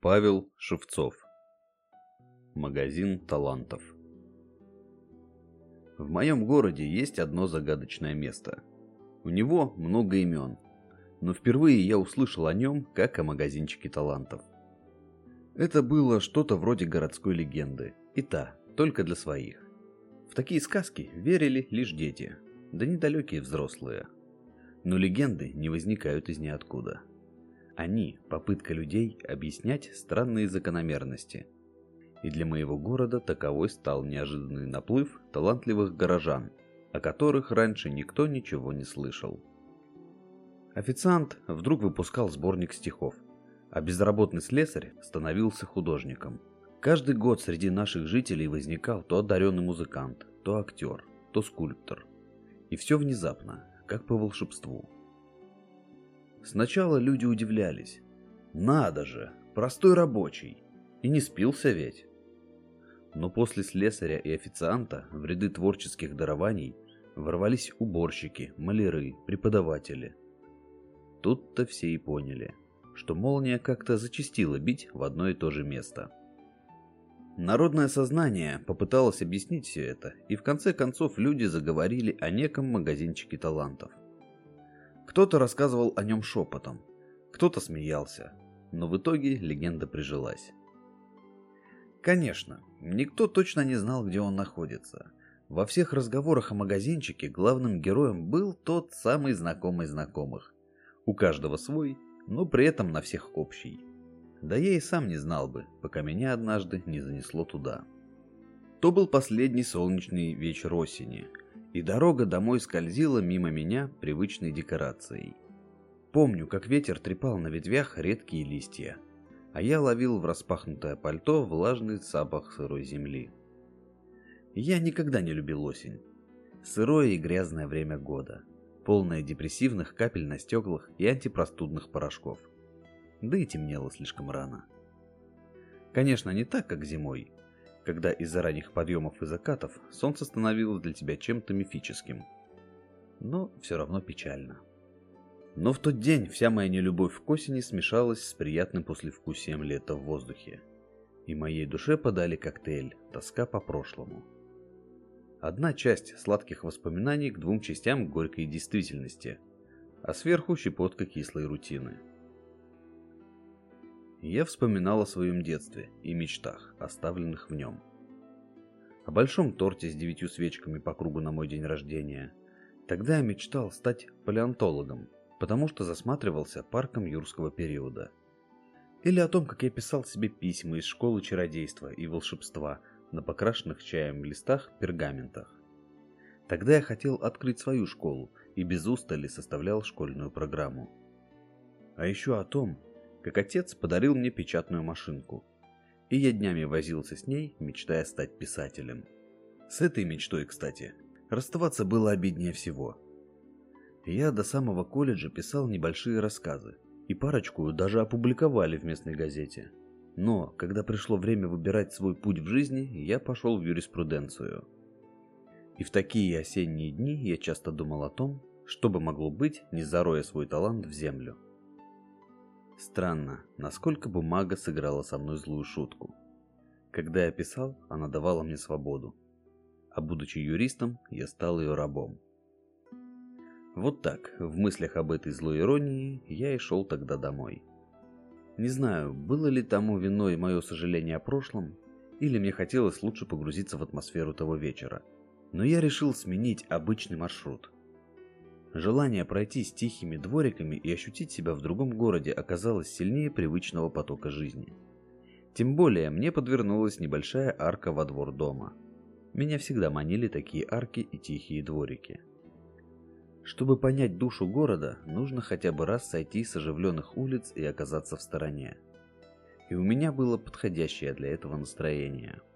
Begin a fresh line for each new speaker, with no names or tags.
Павел Шевцов Магазин талантов В моем городе есть одно загадочное место. У него много имен, но впервые я услышал о нем как о магазинчике талантов. Это было что-то вроде городской легенды, и та, только для своих. В такие сказки верили лишь дети, да недалекие взрослые. Но легенды не возникают из ниоткуда – они – попытка людей объяснять странные закономерности. И для моего города таковой стал неожиданный наплыв талантливых горожан, о которых раньше никто ничего не слышал. Официант вдруг выпускал сборник стихов, а безработный слесарь становился художником. Каждый год среди наших жителей возникал то одаренный музыкант, то актер, то скульптор. И все внезапно, как по волшебству – Сначала люди удивлялись. Надо же, простой рабочий. И не спился ведь. Но после слесаря и официанта в ряды творческих дарований ворвались уборщики, маляры, преподаватели. Тут-то все и поняли, что молния как-то зачастила бить в одно и то же место. Народное сознание попыталось объяснить все это, и в конце концов люди заговорили о неком магазинчике талантов. Кто-то рассказывал о нем шепотом, кто-то смеялся, но в итоге легенда прижилась. Конечно, никто точно не знал, где он находится. Во всех разговорах о магазинчике главным героем был тот самый знакомый знакомых. У каждого свой, но при этом на всех общий. Да я и сам не знал бы, пока меня однажды не занесло туда. То был последний солнечный вечер осени – и дорога домой скользила мимо меня привычной декорацией. Помню, как ветер трепал на ветвях редкие листья, а я ловил в распахнутое пальто влажный запах сырой земли. Я никогда не любил осень. Сырое и грязное время года, полное депрессивных капель на стеклах и антипростудных порошков. Да и темнело слишком рано. Конечно, не так, как зимой, когда из-за ранних подъемов и закатов солнце становилось для тебя чем-то мифическим. Но все равно печально. Но в тот день вся моя нелюбовь к осени смешалась с приятным послевкусием лета в воздухе. И моей душе подали коктейль «Тоска по прошлому». Одна часть сладких воспоминаний к двум частям горькой действительности, а сверху щепотка кислой рутины – я вспоминал о своем детстве и мечтах, оставленных в нем. О большом торте с девятью свечками по кругу на мой день рождения. Тогда я мечтал стать палеонтологом, потому что засматривался парком юрского периода. Или о том, как я писал себе письма из школы чародейства и волшебства на покрашенных чаем листах пергаментах. Тогда я хотел открыть свою школу и без устали составлял школьную программу. А еще о том, как отец подарил мне печатную машинку. И я днями возился с ней, мечтая стать писателем. С этой мечтой, кстати, расставаться было обиднее всего. Я до самого колледжа писал небольшие рассказы, и парочку даже опубликовали в местной газете. Но, когда пришло время выбирать свой путь в жизни, я пошел в юриспруденцию. И в такие осенние дни я часто думал о том, что бы могло быть, не зароя свой талант в землю. Странно, насколько бумага сыграла со мной злую шутку. Когда я писал, она давала мне свободу. А будучи юристом, я стал ее рабом. Вот так, в мыслях об этой злой иронии, я и шел тогда домой. Не знаю, было ли тому виной мое сожаление о прошлом, или мне хотелось лучше погрузиться в атмосферу того вечера. Но я решил сменить обычный маршрут – Желание пройти с тихими двориками и ощутить себя в другом городе оказалось сильнее привычного потока жизни. Тем более мне подвернулась небольшая арка во двор дома. Меня всегда манили такие арки и тихие дворики. Чтобы понять душу города, нужно хотя бы раз сойти с оживленных улиц и оказаться в стороне. И у меня было подходящее для этого настроение –